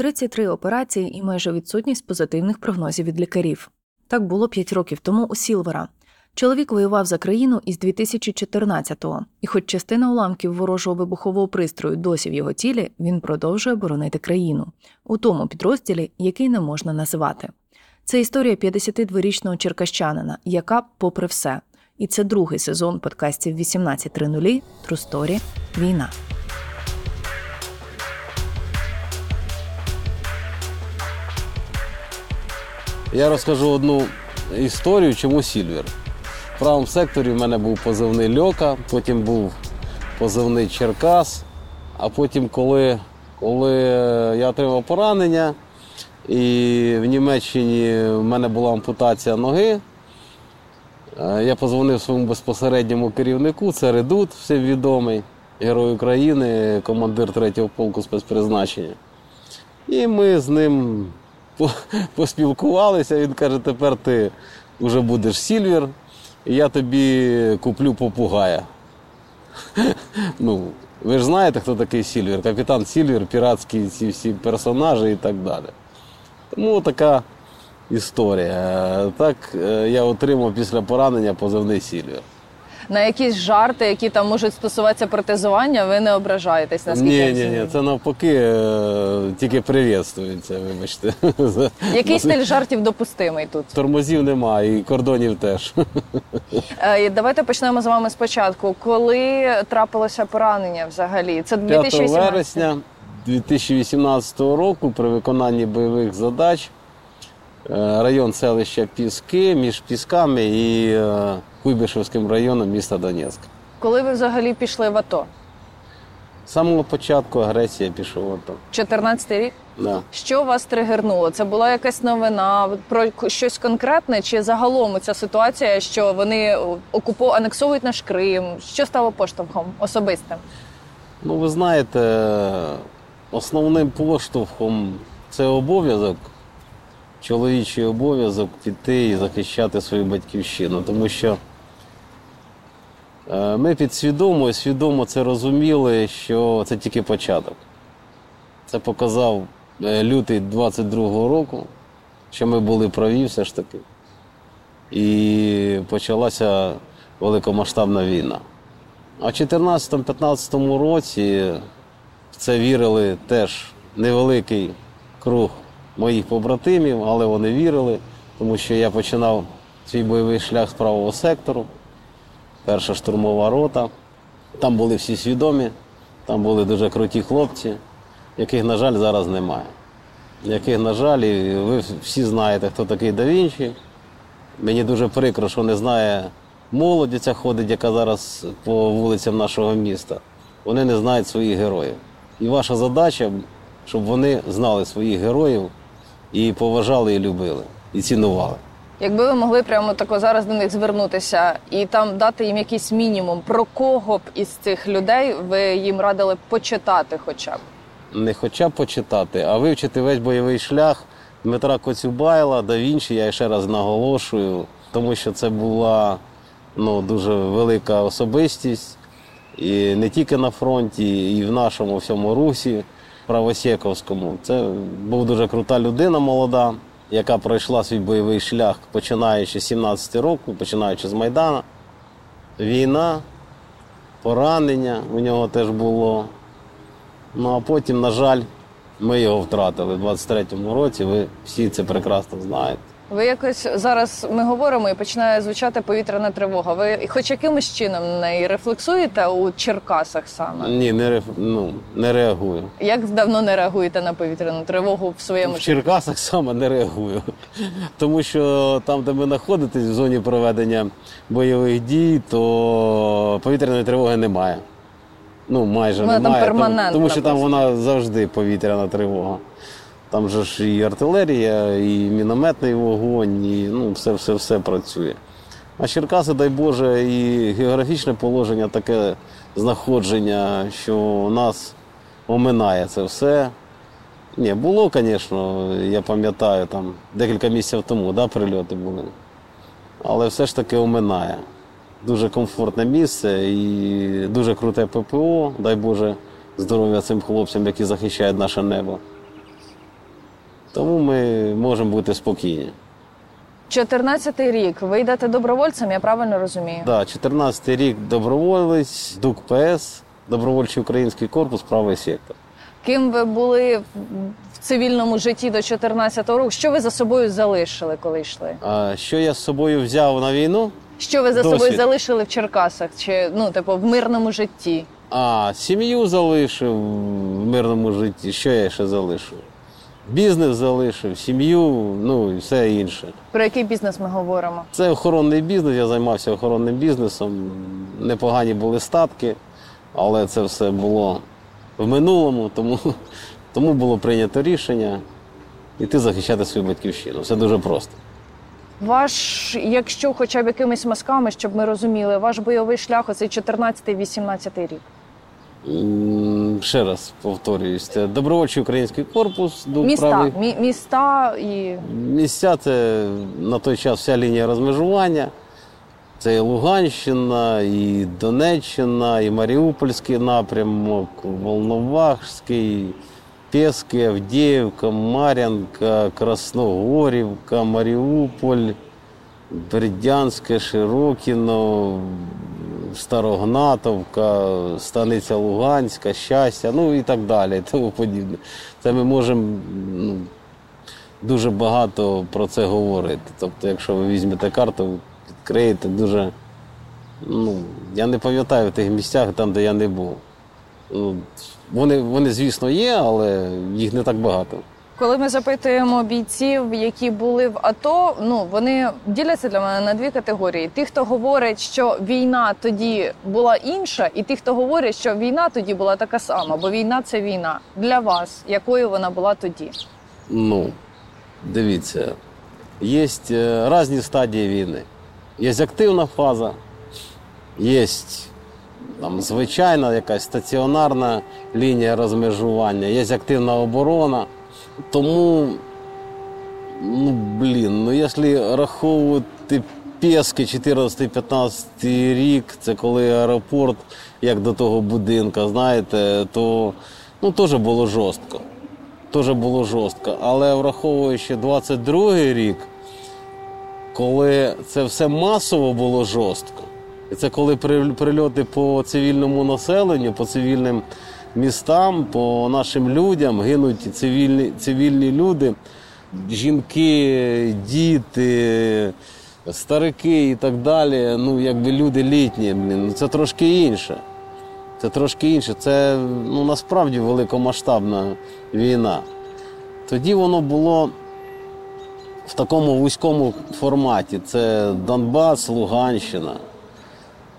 33 операції і майже відсутність позитивних прогнозів від лікарів. Так було 5 років тому у Сілвера. Чоловік воював за країну із 2014-го, і хоч частина уламків ворожого вибухового пристрою досі в його тілі, він продовжує боронити країну у тому підрозділі, який не можна називати. Це історія 52-річного черкащанина, яка, попри все, і це другий сезон подкастів 18.00 True Story Війна. Я розкажу одну історію, чому Сільвер. В правому секторі в мене був позивний Льока, потім був позивний Черкас. А потім, коли, коли я отримав поранення, і в Німеччині в мене була ампутація ноги, е, я позвонив своєму безпосередньому керівнику, це Редут, всім відомий, герой України, командир 3-го полку спецпризначення. І ми з ним поспілкувалися. Він каже, тепер ти вже будеш Сільвер, і я тобі куплю попугая. Ну, ви ж знаєте, хто такий Сільвер? Капітан Сільвер, піратські ці всі персонажі і так далі. Тому така історія. Так е, я отримав після поранення позивний Сільвер. На якісь жарти, які там можуть стосуватися протезування, ви не ображаєтесь, наскільки Ні, ні, ні, це навпаки е, тільки привітствується, вибачте. Який стиль жартів допустимий тут? Тормозів немає, і кордонів теж. Е, Давайте почнемо з вами спочатку. Коли трапилося поранення взагалі? Це 5 вересня 2018 року при виконанні бойових задач е, район селища Піски між Пісками і Куйбишевським районом міста Донецьк. Коли ви взагалі пішли в АТО? З самого початку агресія пішов ото. 14 рік? Да. Що вас тригернуло? Це була якась новина про щось конкретне, чи загалом ця ситуація, що вони окупо анексовують наш Крим? Що стало поштовхом особистим? Ну, ви знаєте, основним поштовхом це обов'язок, чоловічий обов'язок піти і захищати свою батьківщину. Тому що е, ми підсвідомо і свідомо це розуміли, що це тільки початок. Це показав е, лютий 22-го року, що ми були праві все ж таки. І почалася великомасштабна війна. А в 2014-2015 році в це вірили теж невеликий круг моїх побратимів, але вони вірили, тому що я починав свій бойовий шлях з правого сектору, перша штурмова рота. Там були всі свідомі, там були дуже круті хлопці, яких, на жаль, зараз немає. Яких, на жаль, і ви всі знаєте, хто такий да. Мені дуже прикро, що не знає молодь ця ходить, яка зараз по вулицям нашого міста. Вони не знають своїх героїв. І ваша задача, щоб вони знали своїх героїв і поважали, і любили, і цінували. Якби ви могли прямо тако зараз до них звернутися і там дати їм якийсь мінімум, про кого б із цих людей ви їм радили почитати хоча б? Не хоча б почитати, а вивчити весь бойовий шлях Дмитра Коцюбайла, да Вінчі, я ще раз наголошую, тому що це була ну, дуже велика особистість. І не тільки на фронті, і в нашому всьому русі правосєковському. Це був дуже крута людина молода, яка пройшла свій бойовий шлях, починаючи з 17 року, починаючи з Майдана. Війна, поранення у нього теж було. Ну а потім, на жаль, ми його втратили в 23-му році. Ви всі це прекрасно знаєте. Ви якось зараз ми говоримо і починає звучати повітряна тривога. Ви хоч якимось чином на неї рефлексуєте у Черкасах саме? Ні, не, реф- ну, не реагую. Як давно не реагуєте на повітряну тривогу в своєму В? Черкасах саме не реагую. Тому що там, де ви знаходитесь, в зоні проведення бойових дій, то повітряної тривоги немає. Ну, майже Вона немає. Тому- перманентна Тому що там вона завжди повітряна тривога. Там же ж і артилерія, і мінометний вогонь, і ну, все, все, все працює. А Черкаси, дай Боже, і географічне положення таке знаходження, що нас оминає це все. Ні, було, звісно, я пам'ятаю, там декілька місяців тому да, прильоти були. Але все ж таки оминає. Дуже комфортне місце і дуже круте ППО. Дай Боже здоров'я цим хлопцям, які захищають наше небо. Тому ми можемо бути спокійні. 14-й рік. Ви йдете добровольцем, я правильно розумію? Да, 14 рік доброволець, ДУК ПС, добровольчий український корпус, правий сектор. Ким ви були в- в цивільному житті до 14-го року? Що ви за собою залишили, коли йшли? А що я з собою взяв на війну? Що ви за Досвід. собою залишили в Черкасах? Чи ну, типу, в мирному житті? А, сім'ю залишив в мирному житті. Що я ще залишив? Бізнес залишив, сім'ю, ну і все інше. Про який бізнес ми говоримо? Це охоронний бізнес, я займався охоронним бізнесом. Непогані були статки, але це все було в минулому, тому, тому було прийнято рішення йти захищати свою батьківщину. Все дуже просто. Ваш, якщо хоча б якимись мазками, щоб ми розуміли, ваш бойовий шлях оцей 14-18 рік. Ще раз повторююсь, це добровольчий український корпус, ДУК Міста, мі- міста і Місця це на той час вся лінія розмежування. Це і Луганщина, і Донеччина, і Маріупольський напрямок, Волновахський, Пєски, Авдіївка, Мар'янка, Красногорівка, Маріуполь, Бердянське, Широкіно, Старогнатовка, Станиця Луганська, Щастя, ну і так далі, і тому подібне. Це ми можемо ну, дуже багато про це говорити. Тобто, якщо ви візьмете карту, відкриєте дуже. Ну, я не пам'ятаю в тих місцях, там, де я не був. Ну, вони, вони, звісно, є, але їх не так багато. Коли ми запитуємо бійців, які були в АТО, ну вони діляться для мене на дві категорії: ті, хто говорить, що війна тоді була інша, і ті, хто говорить, що війна тоді була така сама, бо війна це війна. Для вас, якою вона була тоді? Ну, дивіться, є різні стадії війни. Є активна фаза, є там, звичайна якась стаціонарна лінія розмежування, є активна оборона. Тому, ну блін, ну якщо раховувати Пєски 14-15 рік, це коли аеропорт, як до того будинка, знаєте, то ну, теж було жорстко. Теж було жорстко. Але враховуючи 22-й рік, коли це все масово було жорстко, і це коли прильоти по цивільному населенню, по цивільним містам, по нашим людям гинуть цивільні, цивільні люди, жінки, діти, старики і так далі. Ну, якби люди літні, ну, це трошки інше. Це трошки інше. Це ну, насправді великомасштабна війна. Тоді воно було в такому вузькому форматі. Це Донбас, Луганщина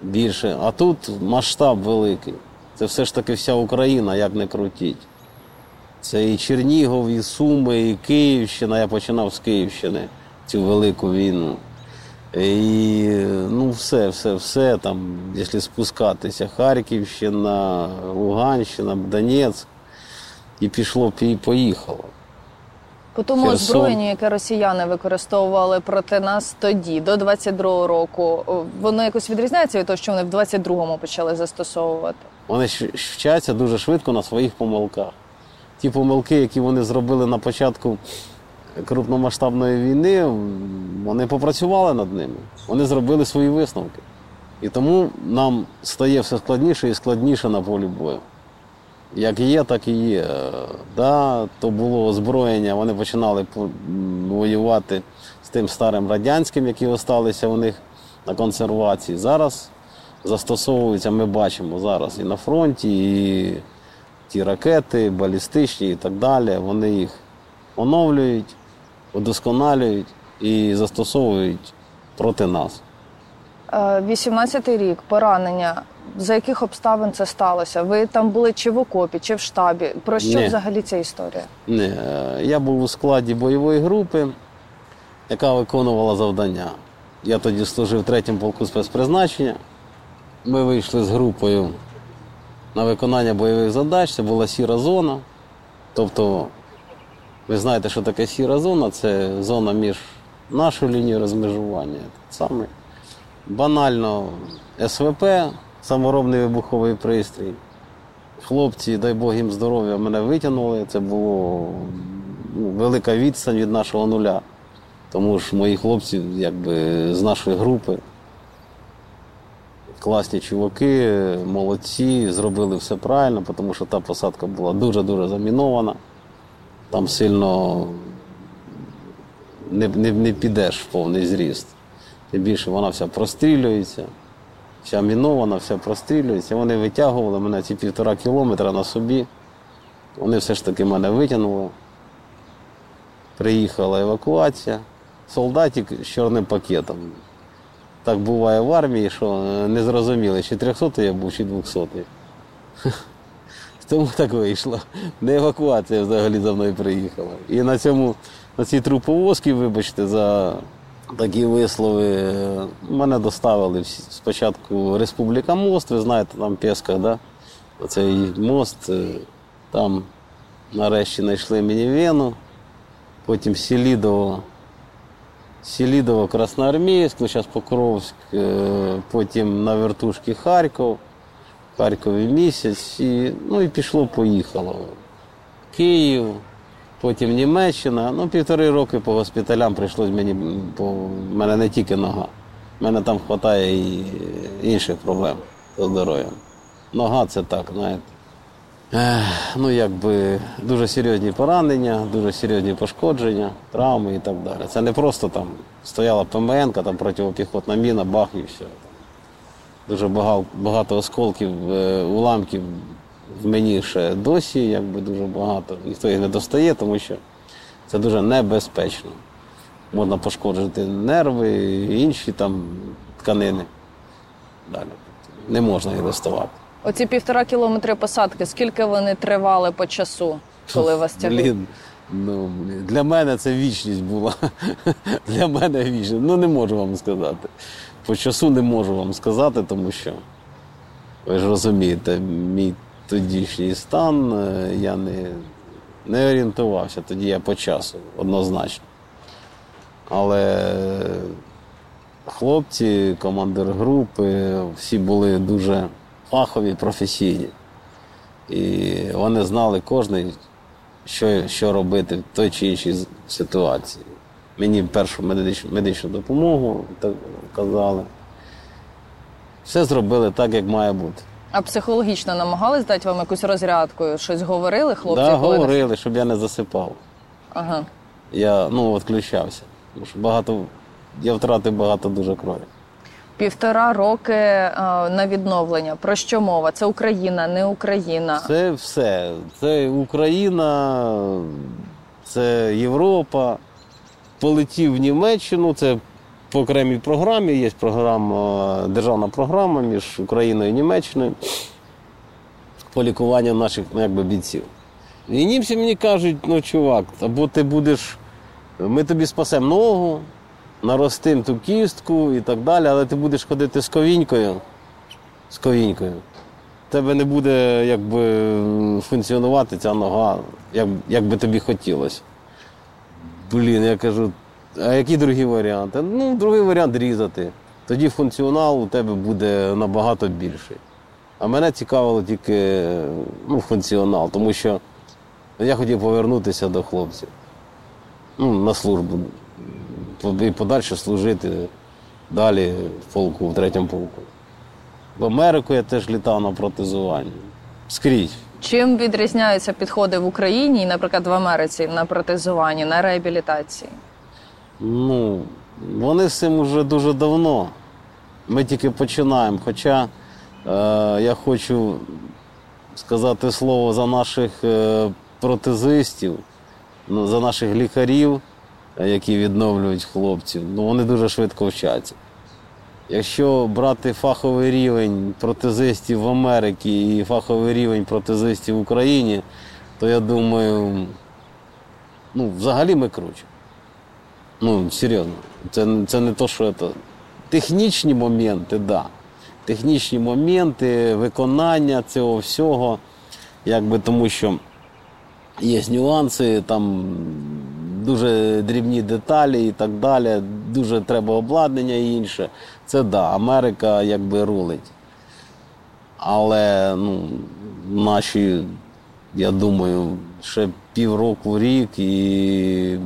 більше. А тут масштаб великий. Це все ж таки вся Україна, як не крутіть. Це і Чернігов, і Суми, і Київщина. Я починав з Київщини цю велику війну. І ну, все, все, все там, якщо спускатися, Харківщина, Луганщина, Донецьк. І пішло, і поїхало. По тому Херсон. озброєнню, яке росіяни використовували проти нас тоді, до 22-го року, воно якось відрізняється від того, що вони в 22-му почали застосовувати. Вони вчаться дуже швидко на своїх помилках. Ті помилки, які вони зробили на початку крупномасштабної війни, вони попрацювали над ними. Вони зробили свої висновки. І тому нам стає все складніше і складніше на полі бою. Як є, так і є. Да, то було озброєння, вони починали воювати з тим старим радянським, які залишилися у них на консервації. Зараз застосовуються, ми бачимо зараз і на фронті, і ті ракети, балістичні і так далі. Вони їх оновлюють, удосконалюють і застосовують проти нас. Е, 18-й рік, поранення. За яких обставин це сталося? Ви там були чи в окопі, чи в штабі? Про що Ні. взагалі ця історія? Ні, е, я був у складі бойової групи, яка виконувала завдання. Я тоді служив в третьому полку спецпризначення. Ми вийшли з групою на виконання бойових задач. Це була сіра зона. Тобто, ви знаєте, що таке сіра зона? Це зона між нашою лінією розмежування. Саме банально СВП, саморобний вибуховий пристрій. Хлопці, дай Бог їм здоров'я, мене витягнули. Це було ну, велика відстань від нашого нуля. Тому ж мої хлопці, якби з нашої групи, класні чуваки, молодці, зробили все правильно, тому що та посадка була дуже-дуже замінована. Там сильно не, не, не підеш в повний зріст. Тим більше вона вся прострілюється, вся мінована, вся прострілюється. Вони витягували мене ці півтора кілометра на собі. Вони все ж таки мене витягнули. Приїхала евакуація. Солдатик з чорним пакетом. Так буває в армії, що е, не зрозуміли, чи 300 я був, чи 200. Тому так вийшло. Не евакуація взагалі за мною приїхала. І на цьому, на цій труповозці, вибачте, за такі вислови, е, мене доставили спочатку Республіка Мост, ви знаєте, там Пєска, да? оцей мост. е, Там нарешті знайшли мені вену, потім Селідово. Селідово, Красноармійськ, ну зараз Покровськ, е, потім на вертушки Харків, Харкові місяць, і, ну і пішло-поїхало. Київ, потім Німеччина. Ну, півтори роки по госпіталям прийшлось мені, бо в мене не тільки нога. В мене там вистачає і інших проблем зі здоров'ям. Нога це так, знаєте. Ну, якби дуже серйозні поранення, дуже серйозні пошкодження, травми і так далі. Це не просто там стояла ПМН, там протипіхотна міна, бах і все. Дуже багато, багато осколків, е, уламків в мені ще досі, якби дуже багато. Ніхто їх не достає, тому що це дуже небезпечно. Можна пошкоджити нерви інші там тканини. Далі. Не можна їх доставати. Оці півтора кілометри посадки, скільки вони тривали по часу, коли вас тягли? Блін, ну, для мене це вічність була. для мене вічність. Ну, не можу вам сказати. По часу не можу вам сказати, тому що ви ж розумієте, мій тодішній стан, е, я не, не орієнтувався, тоді я по часу, однозначно. Але хлопці, командир групи, всі були дуже фахові, професійні. І вони знали кожен, що, що робити в той чи іншій ситуації. Мені першу медичну, медичну допомогу так казали. Все зробили так, як має бути. А психологічно намагались дати вам якусь розрядку? Щось говорили хлопці? да, коли- говорили, щоб я не засипав. Ага. Я ну, відключався. Тому що багато, я втратив багато дуже крові. Півтора роки е, на відновлення. Про що мова? Це Україна, не Україна. Це все. Це Україна, це Європа. Полетів в Німеччину, це по окремій програмі. Є програма, державна програма між Україною і Німеччиною по лікуванню наших ну, якби, бійців. І німці мені кажуть, ну чувак, або ти будеш, ми тобі спасемо ногу, наростимо ту кістку і так далі, але ти будеш ходити з ковінькою. З ковінькою тебе не буде якби, функціонувати ця нога, як, як би тобі хотілося. Блін, я кажу, а які другі варіанти? Ну, другий варіант різати. Тоді функціонал у тебе буде набагато більший. А мене цікавило тільки ну, функціонал, тому що я хотів повернутися до хлопців. Ну, на службу. І подальше служити далі в полку, в третьому полку. В Америку я теж літав на протезування. Скрізь. Чим відрізняються підходи в Україні і, наприклад, в Америці на протезуванні, на реабілітації? Ну, вони з цим вже дуже давно. Ми тільки починаємо. Хоча е, я хочу сказати слово за наших е, протезистів, ну, за наших лікарів, які відновлюють хлопців, ну, вони дуже швидко вчаться. Якщо брати фаховий рівень протезистів в Америці і фаховий рівень протезистів в Україні, то я думаю, ну, взагалі ми круче. Ну, серйозно. Це, це не то, що це. Технічні моменти, так. Да. Технічні моменти, виконання цього всього, якби тому що є нюанси, там дуже дрібні деталі і так далі, дуже треба обладнання і інше. Це да, Америка якби рулить. Але ну, наші, я думаю, ще півроку, рік і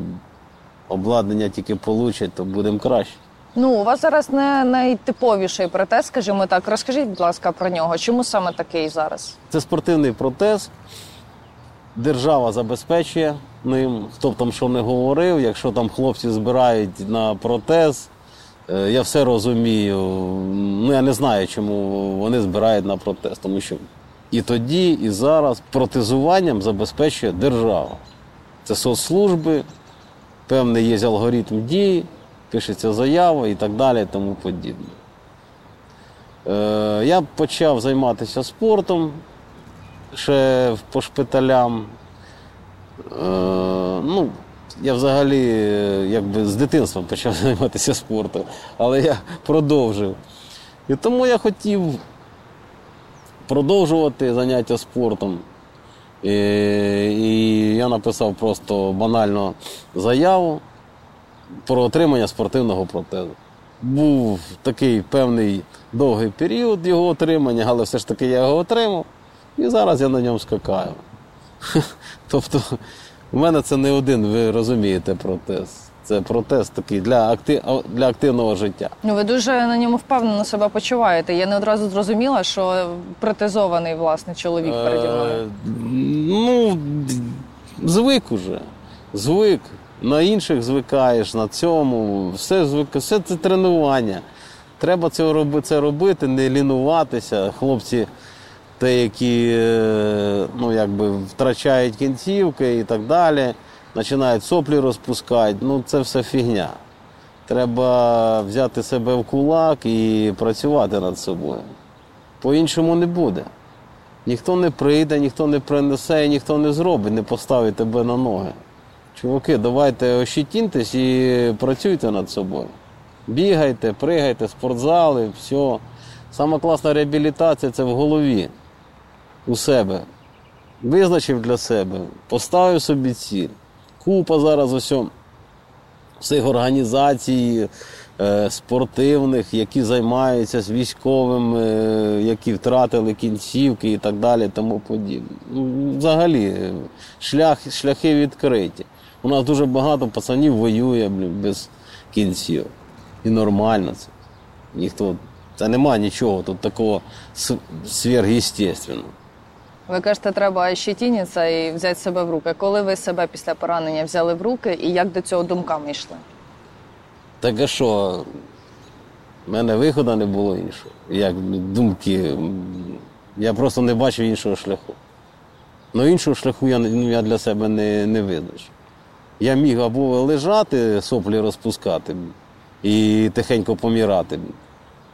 обладнання тільки получать, то будемо краще. Ну, у вас зараз не найтиповіший протез, скажімо так. Розкажіть, будь ласка, про нього. Чому саме такий зараз? Це спортивний протез. Держава забезпечує ним. Хто б там що не говорив, якщо там хлопці збирають на протез, е, я все розумію. Ну, я не знаю, чому вони збирають на протез, тому що і тоді, і зараз протезуванням забезпечує держава. Це соцслужби, певний є алгоритм дії, пишеться заява і так далі, і тому подібне. Е, я почав займатися спортом ще по шпиталям. Е, ну, я взагалі е, якби з дитинства почав займатися спортом, але я продовжив. І тому я хотів продовжувати заняття спортом. І, і я написав просто банально заяву про отримання спортивного протезу. Був такий певний довгий період його отримання, але все ж таки я його отримав. І зараз я на ньому скакаю. Тобто, у мене це не один, ви розумієте, протез. Це протез такий для, акти... для активного життя. Ну, ви дуже на ньому впевнено себе почуваєте. Я не одразу зрозуміла, що протезований власне чоловік переді мною. Е, Ну, звик уже. Звик. На інших звикаєш, на цьому. Все, звик... все це тренування. Треба це робити, це робити, не лінуватися. Хлопці, деякі е, ну, якби, втрачають кінцівки і так далі, починають соплі розпускати. Ну, це все фігня. Треба взяти себе в кулак і працювати над собою. По-іншому не буде. Ніхто не прийде, ніхто не принесе, ніхто не зробить, не поставить тебе на ноги. Чуваки, давайте ощетіньтесь і працюйте над собою. Бігайте, пригайте, спортзали, все. Сама класна реабілітація це в голові у себе. Визначив для себе, поставив собі ціль. Купа зараз усьо всіх організацій е, спортивних, які займаються з військовим, е, які втратили кінцівки і так далі, тому подібне. Ну, Взагалі, е, шлях, шляхи відкриті. У нас дуже багато пацанів воює блін, без кінців. І нормально це. Ніхто. Це нема нічого тут такого сверхъестественного. Ви кажете, треба щетінитися і взяти себе в руки. Коли ви себе після поранення взяли в руки і як до цього думками йшли? Так а що? В мене виходу не було іншого. Як думки. Я просто не бачив іншого шляху. Ну іншого шляху я, ну, я для себе не, не визначив. Я міг або лежати, соплі розпускати і тихенько помирати.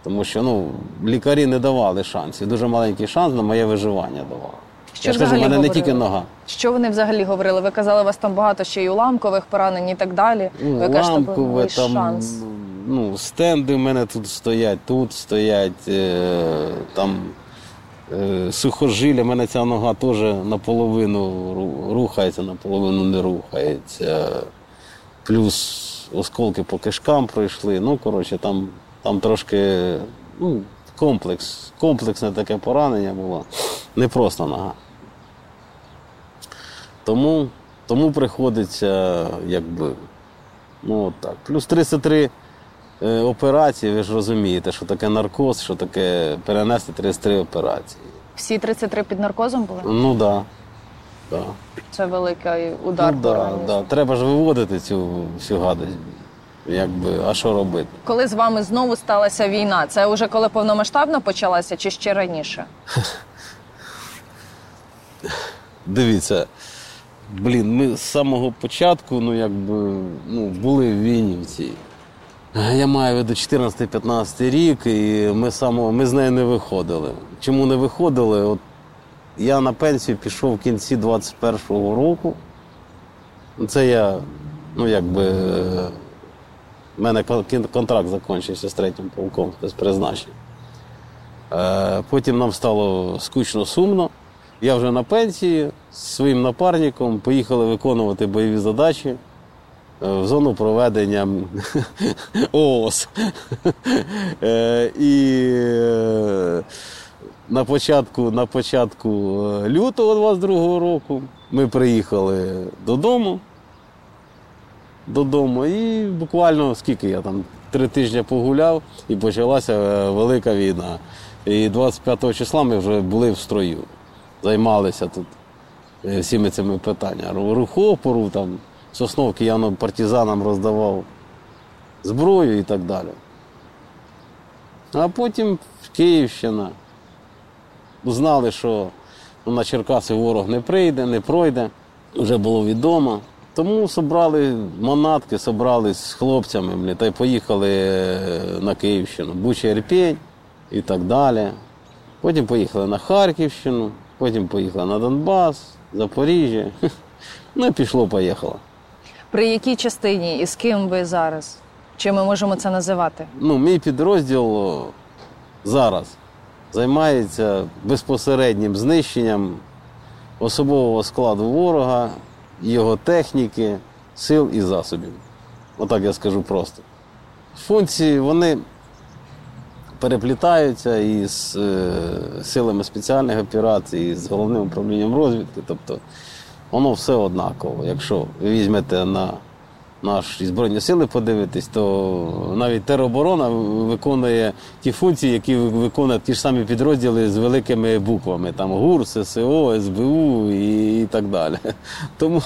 Тому що ну, лікарі не давали шансів. Дуже маленький шанс на моє виживання давали. Що я ж кажу, в мене не тільки нога. Що вони взагалі говорили? Ви казали, у вас там багато ще й уламкових поранень і так далі. Ну, ви кажете, був там, шанс. ну, стенди в мене тут стоять, тут стоять, е, там е, сухожилля, в мене ця нога теж наполовину рухається, наполовину не рухається. Плюс осколки по кишкам пройшли. Ну, коротше, там, там трошки ну, комплекс, комплексне таке поранення було. Не просто нога. Тому, тому приходиться, якби, ну от так. Плюс 33 е, операції, ви ж розумієте, що таке наркоз, що таке перенести 33 операції. Всі 33 під наркозом були? Ну так. Да, да. Це великий удар. ну, да, да. Треба ж виводити цю всю гадость. Якби, а що робити? Коли з вами знову сталася війна, це вже коли повномасштабно почалася чи ще раніше? Дивіться, блін, ми з самого початку, ну якби, ну, були в війні в цій. Я маю в виду 14-15 рік, і ми, самого, ми з нею не виходили. Чому не виходили? От я на пенсію пішов в кінці 21-го року. Це я, ну якби, в мене контракт закінчився з третім полком без призначення. Е, Потім нам стало скучно сумно. Я вже на пенсії з своїм напарником поїхали виконувати бойові задачі е, в зону проведення ООС. Е, І е, на початку, на початку лютого 22-го року ми приїхали додому. Додому і буквально скільки я там три тижні погуляв і почалася е, велика війна. І 25 числа ми вже були в строю, займалися тут е, всіми цими питаннями. Рухопору, там, сосновки я партизанам роздавав зброю і так далі. А потім Київщина. Знали, що ну, на Черкаси ворог не прийде, не пройде. Вже було відомо. Тому собрали манатки, собрали з хлопцями блін, та й поїхали е, на Київщину, Буча Ірпінь і так далі. Потім поїхали на Харківщину, потім поїхали на Донбас, Запоріжжя. Ну і пішло-поїхало. При якій частині і з ким ви зараз? Чи ми можемо це називати? Ну, мій підрозділ зараз займається безпосереднім знищенням особового складу ворога, його техніки, сил і засобів. Отак я скажу просто. Функції вони переплітаються із е, силами спеціальних операцій, і з головним управлінням розвідки. Тобто воно все однаково. Якщо ви візьмете на наші збройні сили подивитись, то навіть тероборона виконує ті функції, які виконують ті ж самі підрозділи з великими буквами, там ГУР, ССО, СБУ і, і так далі. Тому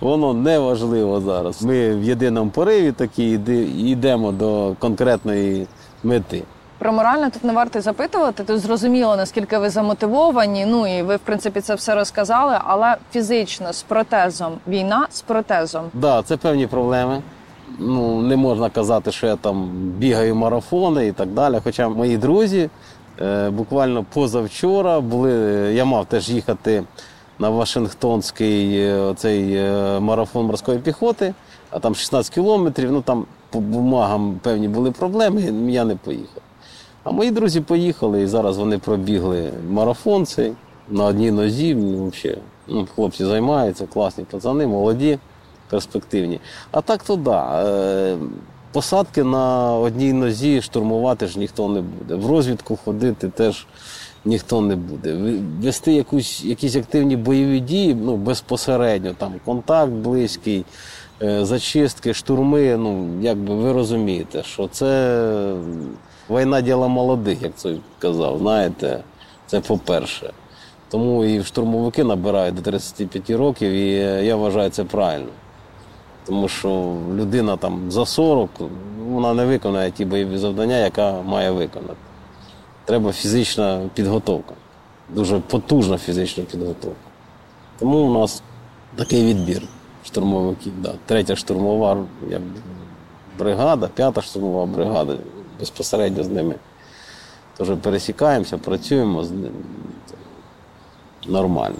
воно не важливо зараз. Ми в єдиному пориві такі йдемо до конкретної мети. Про морально тут не варто запитувати. Тут зрозуміло, наскільки ви замотивовані. Ну і ви, в принципі, це все розказали. Але фізично з протезом війна з протезом. Так, да, це певні проблеми. Ну, не можна казати, що я там бігаю марафони і так далі. Хоча мої друзі е, буквально позавчора були, я мав теж їхати на Вашингтонський е, оцей е, марафон морської піхоти, а там 16 кілометрів, ну там по бумагам певні були проблеми, я не поїхав. А мої друзі поїхали, і зараз вони пробігли марафон цей на одній нозі. Взагалі, ну, хлопці займаються, класні пацани, молоді, перспективні. А так то да. Е, посадки на одній нозі штурмувати ж ніхто не буде. В розвідку ходити теж ніхто не буде. Вести якусь, якісь активні бойові дії ну, безпосередньо, там контакт близький, е, зачистки, штурми. Ну, якби ви розумієте, що це війна діла молодих, як це казав. Знаєте, це по-перше. Тому і штурмовики набирають до 35 років, і я вважаю це правильно. Тому що людина там за 40, вона не виконає ті бойові завдання, яка має виконати. Треба фізична підготовка, дуже потужна фізична підготовка. Тому у нас такий відбір штурмовиків. Да. Третя штурмова бригада, п'ята штурмова бригада. Безпосередньо з ними теж пересікаємося, працюємо з ними. Нормально.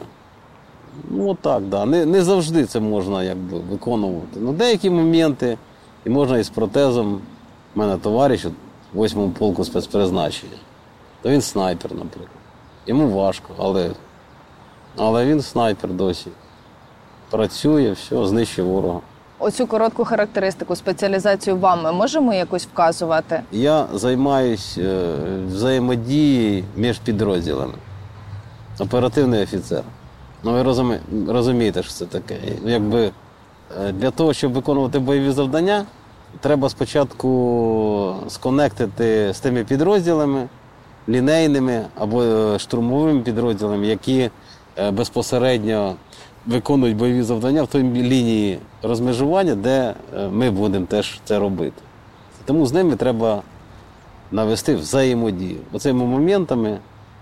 Ну, отак, да. Не, не завжди це можна якби, виконувати. Ну, деякі моменти, і можна із протезом. У мене товариш от, в 8 полку спецпризначення. То він снайпер, наприклад. Йому важко, але, але він снайпер досі. Працює, все, знищує ворога. Оцю коротку характеристику, спеціалізацію вам ми можемо якось вказувати? Я займаюся взаємодією між підрозділами. Оперативний офіцер. Ну, ви розумі... розумієте, що це таке. Ну, Якби е, для того, щоб виконувати бойові завдання, треба спочатку сконектити з тими підрозділами, лінейними або е, штурмовими підрозділами, які е, безпосередньо виконують бойові завдання в той лінії розмежування, де е, ми будемо теж це робити. Тому з ними треба навести взаємодію. Оцими моментами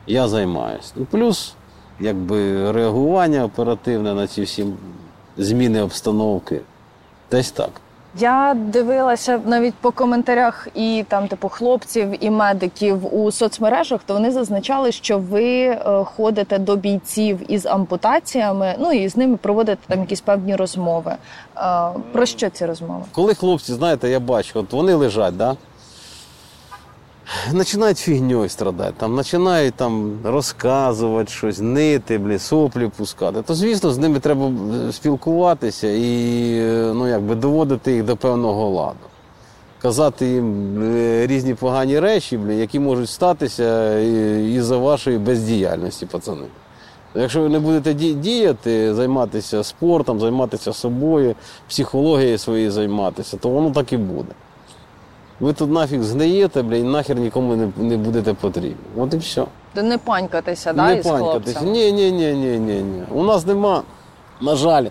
я займаюся. Ну, плюс, якби реагування оперативне на ці всі зміни обстановки. Десь так. Я дивилася навіть по коментарях і там, типу, хлопців і медиків у соцмережах, то вони зазначали, що ви е, ходите до бійців із ампутаціями, ну і з ними проводите там якісь певні розмови. Е, про що ці розмови? Коли хлопці, знаєте, я бачу, от вони лежать, да? Починають фігньою страдати, там, починають там розказувати щось, нити, блі, соплі пускати. То, звісно, з ними треба е, спілкуватися і е, ну, якби, доводити їх до певного ладу. казати їм е, різні погані речі, блін, які можуть статися і- із-за вашої бездіяльності, пацани. Якщо ви не будете діяти, займатися спортом, займатися собою, психологією своєю займатися, то воно так і буде. Ви тут нафіг згниєте, бля, і нахер нікому не, не будете потрібні. От і все. То не панькатися, да, не із панькатися. хлопцем? Ні, ні, ні, ні, ні, ні. У нас нема, на жаль,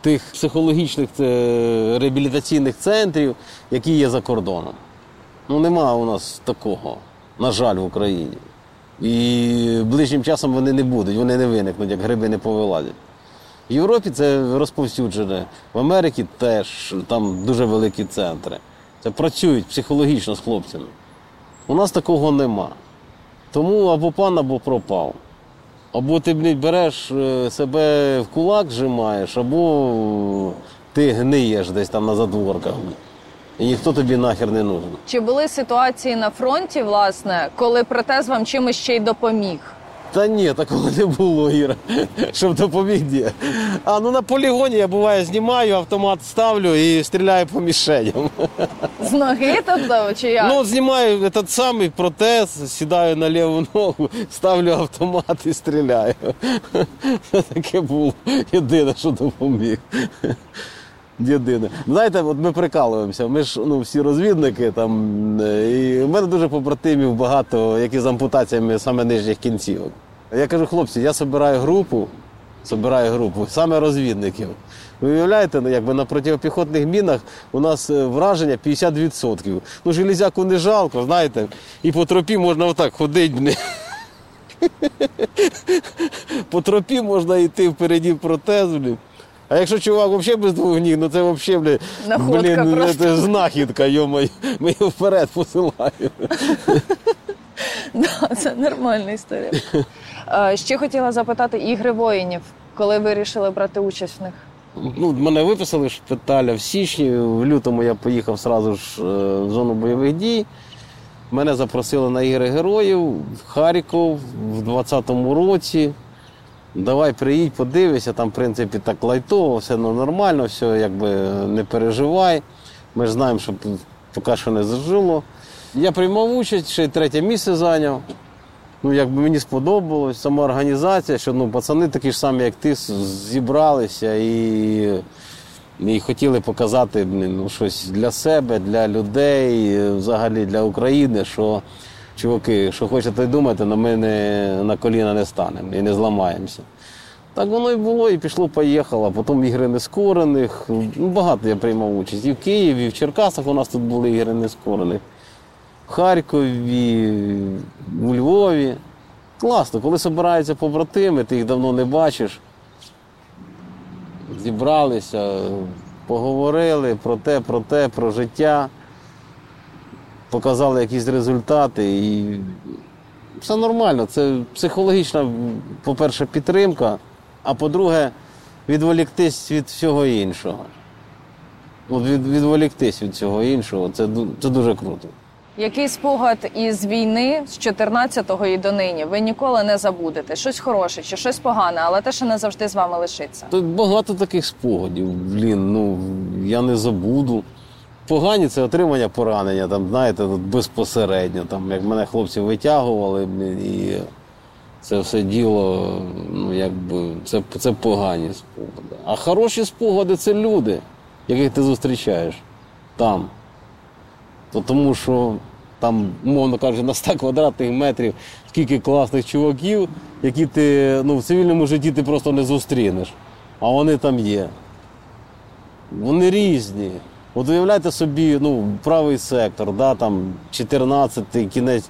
тих психологічних е, реабілітаційних центрів, які є за кордоном. Ну, нема у нас такого, на жаль, в Україні. І ближчим часом вони не будуть, вони не виникнуть, як гриби не повилазять. В Європі це розповсюджене, в Америці теж там дуже великі центри. Це працюють психологічно з хлопцями. У нас такого нема. Тому або пан, або пропав. Або ти блядь, береш е, себе в кулак зжимаєш, або ти гниєш десь там на задворках. І ніхто тобі нахер не нужен. Чи були ситуації на фронті, власне, коли протез вам чимось ще й допоміг? Та ні, такого не було, Іра, щоб допоміг. А ну на полігоні я буває знімаю, автомат ставлю і стріляю по мішеням. З ноги, тобто, чи як? Ну, от знімаю этот самий протез, сідаю на ліву ногу, ставлю автомат і стріляю. Таке було. Єдине, що допоміг. Єдине. Знаєте, от ми прикалуємося. Ми ж ну, всі розвідники там. е, І в мене дуже побратимів багато, які з ампутаціями саме нижніх кінцівок. Я кажу, хлопці, я збираю групу, збираю групу саме розвідників. Ви уявляєте, ну, якби на протипіхотних мінах у нас е, враження 50%. Ну, железяку не жалко, знаєте, і по тропі можна отак ходити. По тропі можна йти впереді протез, блін. А якщо чувак взагалі без двох ніг, ну це взагалі, блін, Находка блін, ну, це знахідка, йомай. Ми його вперед посилаємо. Да, це нормальна історія. Ще хотіла запитати ігри воїнів, коли вирішили брати участь в них. Ну, мене виписали шпиталя в січні, в лютому я поїхав сразу ж е, в зону бойових дій. Мене запросили на ігри героїв в Харків в 20-му році. Давай приїдь, подивися, там, в принципі, так лайтово, все ну, нормально, все якби не переживай. Ми ж знаємо, що поки що не зажило. Я приймав участь, ще й третє місце зайняв. Ну, якби мені сподобалось, сама організація, що ну, пацани такі ж самі, як ти, зібралися і, і хотіли показати ну, щось для себе, для людей, взагалі для України, що чуваки, що хочете думати, але ми на коліна не станемо і не зламаємося. Так воно і було, і пішло, поїхало. Потім ігри нескорених. Ну, багато я приймав участь. І в Києві, і в Черкасах у нас тут були ігри нескорених. Харкові, у Львові. Класно, коли збираються побратими, ти їх давно не бачиш. Зібралися, поговорили про те, про те, про життя, показали якісь результати і все нормально. Це психологічна, по-перше, підтримка, а по-друге, відволіктись від всього іншого. От від, відволіктись від всього іншого, це, це дуже круто. Який спогад із війни з 14-го і донині ви ніколи не забудете? Щось хороше чи щось погане, але те, що не завжди з вами лишиться. Тут багато таких спогадів. Блін, ну я не забуду. Погані це отримання поранення, там, знаєте, тут безпосередньо. Там, як мене хлопці витягували, і це все діло, ну, якби, це, це погані спогади. А хороші спогади це люди, яких ти зустрічаєш там. То тому що там, умовно кажучи, на 100 квадратних метрів скільки класних чуваків, які ти ну, в цивільному житті ти просто не зустрінеш. А вони там є. Вони різні. От уявляйте собі, ну, правий сектор, да, там 14-й, кінець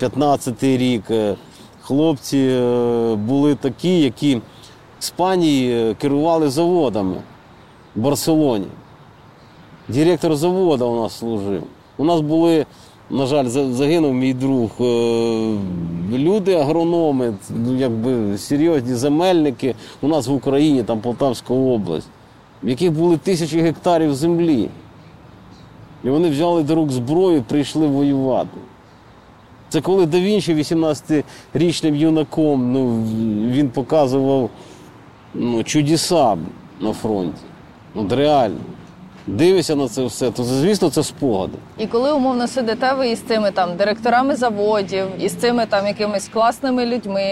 15-й рік. е, Хлопці е, були такі, які в Іспанії е, керували заводами в Барселоні. Директор заводу у нас служив. У нас були, на жаль, загинув мій друг. е, Люди, агрономи, ну, якби серйозні земельники у нас в Україні, там Полтавська область, в яких були тисячі гектарів землі. І вони взяли до рук зброю, прийшли воювати. Це коли да Вінчі 18-річним юнаком ну, він показував ну, чудеса на фронті. От реально. Дивишся на це все, то звісно це спогади. І коли умовно сидите ви із цими там директорами заводів, із цими там якимись класними людьми,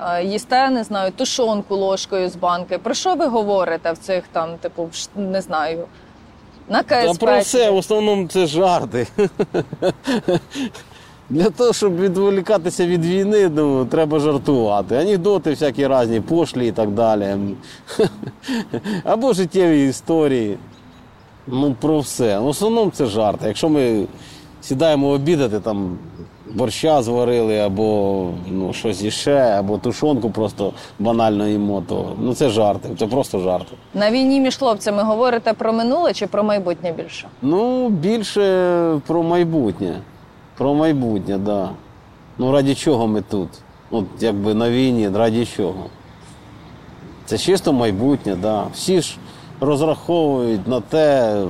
е, їсте, не знаю, тушонку ложкою з банки. Про що ви говорите в цих там, типу, не знаю, на Та про все, в основному це жарти. Для того, щоб відволікатися від війни, ну, треба жартувати. Анекдоти всякі різні, пошлі і так далі. Або життєві історії. Ну, про все. В основному це жарти. Якщо ми сідаємо обідати, там борща зварили, або ну, щось іще, або тушонку просто банально їмо, то ну, це жарти, це просто жарти. На війні між хлопцями говорите про минуле чи про майбутнє більше? Ну, більше про майбутнє. Про майбутнє, так. Да. Ну, раді чого ми тут? От якби на війні, раді чого? Це чисто майбутнє, так. Да. Всі ж розраховують на те,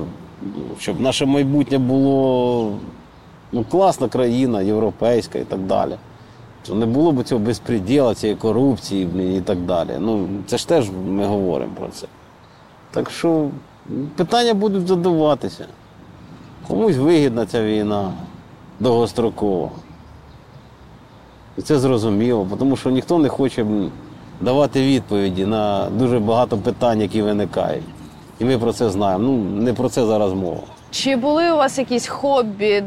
щоб наше майбутнє було ну, класна країна, європейська і так далі. Щоб не було б цього безпреділа, цієї корупції і так далі. Ну, це ж теж ми говоримо про це. Так що питання будуть задаватися. Комусь вигідна ця війна довгострокова. І це зрозуміло, тому що ніхто не хоче давати відповіді на дуже багато питань, які виникають. І ми про це знаємо. Ну, не про це зараз мова. Чи були у вас якісь хобі,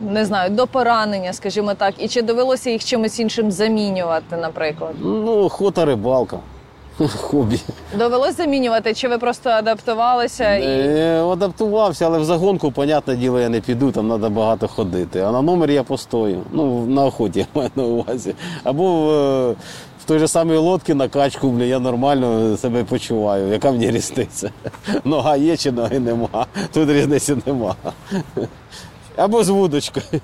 не знаю, до поранення, скажімо так, і чи довелося їх чимось іншим замінювати, наприклад? Ну, охота, рибалка, хобі. Довелось замінювати, чи ви просто адаптувалися і Е, Адаптувався, але в загонку, понятне діло, я не піду, там треба багато ходити. А на номер я постою. Ну, на охоті я маю на увазі. Або в, в той же самій лодці на качку, бля, я нормально себе почуваю. Яка мені різниця? Нога є чи ноги нема. Тут різниці нема. Або з вудочкою.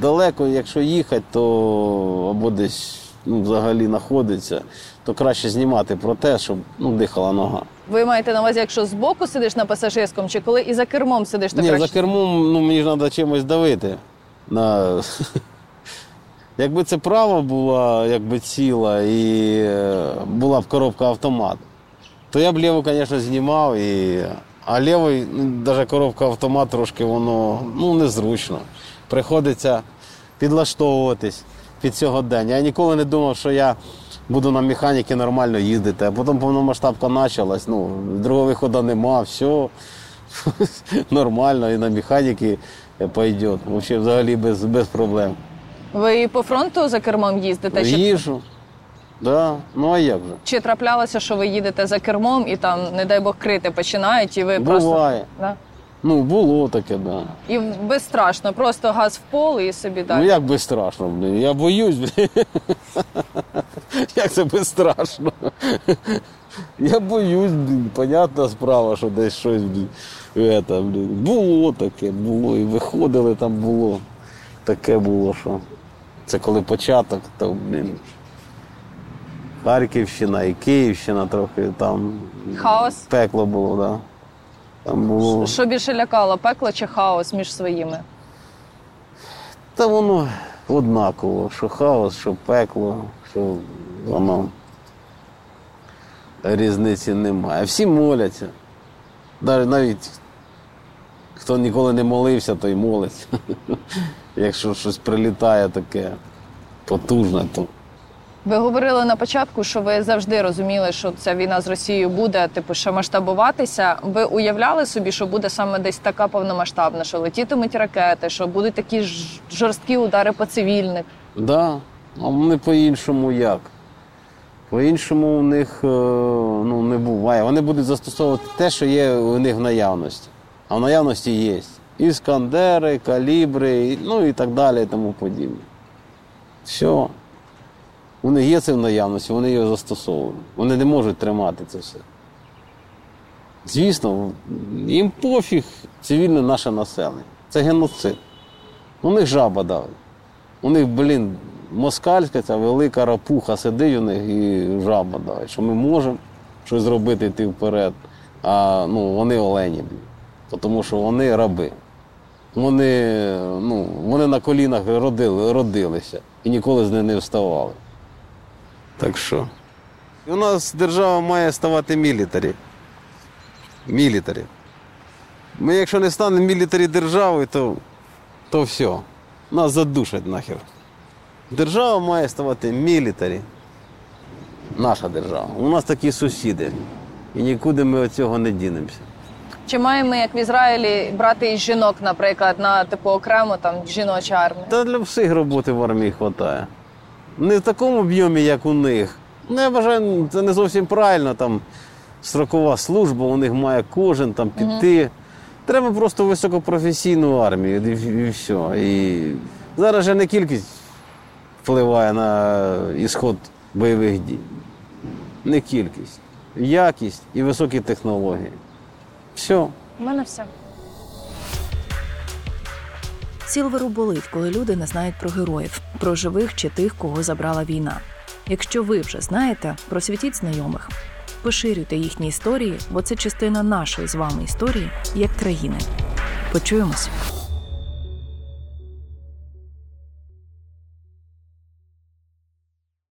Далеко, якщо їхати, то або десь ну, взагалі знаходиться, то краще знімати про те, щоб ну, дихала нога. ви маєте на увазі, якщо збоку сидиш на пасажирському, чи коли і за кермом сидиш, то Ні, краще? за кермом ну, мені ж треба чимось давити. На... Якби це право була якби ціла і е, була б коробка автомат, то я б ліву, звісно, знімав, і... а лівий, навіть коробка автомат трошки воно ну, незручно. Приходиться підлаштовуватись під сьогодення. Я ніколи не думав, що я буду на механіки нормально їздити, а потім повномасштабка почалась, ну, другого виходу нема, все нормально, і на механіки пойде. Взагалі без, без проблем. Ви і по фронту за кермом їздите? Чи... Їжу. Да. Ну а як же? чи траплялося, що ви їдете за кермом і там, не дай Бог, крити починають, і ви просто. Буває. Да? Ну, було таке, да. І безстрашно, просто газ в пол і собі далі. Ну як безстрашно, блін. Я боюсь, блін. Як це безстрашно? Я боюсь, блін. Понятна справа, що десь щось, блін. Это, блін. Було таке, було. І виходили там було. Таке було, що. Це коли початок, то, блін. Харківщина і Київщина трохи там. Хаос. Пекло було, так. Да. Там було. Що більше лякало, пекло чи хаос між своїми? Та воно однаково, що хаос, що пекло, що воно різниці немає. Всі моляться. Навіть, навіть хто ніколи не молився, той молиться. Якщо щось прилітає таке потужне, то Ви говорили на початку, що ви завжди розуміли, що ця війна з Росією буде, типу, ще масштабуватися. Ви уявляли собі, що буде саме десь така повномасштабна, що летітимуть ракети, що будуть такі жорсткі удари по цивільних. Да, а вони по-іншому як? По-іншому у них е, ну, не буває. Вони будуть застосовувати те, що є у них в наявності. А в наявності є іскандери, калібри, ну і так далі, і тому подібне. Все. Них є це в наявності, вони його застосовують. Вони не можуть тримати це все. Звісно, їм пофіг цивільне наше населення. Це геноцид. У них жаба давить. У них, блін, москальська ця велика рапуха сидить у них і жаба давить, що ми можемо щось зробити йти вперед. А ну, вони олені. Тому що вони раби. Вони, ну, вони на колінах родили, родилися і ніколи з них не вставали. Так що. У нас держава має ставати мілітарі. Мілітарі. Ми, якщо не станемо мілітарі державою, то, то все. Нас задушать нахер. Держава має ставати мілітарі. Наша держава. У нас такі сусіди. І нікуди ми від цього не дінемося. Чи маємо ми, як в Ізраїлі, брати із жінок, наприклад, на типу окремо там жіноча армія? Та для всіх роботи в армії вистачає. Не в такому об'ємі, як у них. Ну, я вважаю, це не зовсім правильно. Там строкова служба, у них має кожен там піти. Треба просто високопрофесійну армію і, і все. І зараз же не кількість впливає на ісход бойових дій. Не кількість. Якість і високі технології. Все. У мене все. Сілверу болить, коли люди не знають про героїв, про живих чи тих, кого забрала війна. Якщо ви вже знаєте, просвітіть знайомих, поширюйте їхні історії, бо це частина нашої з вами історії як країни. Почуємось.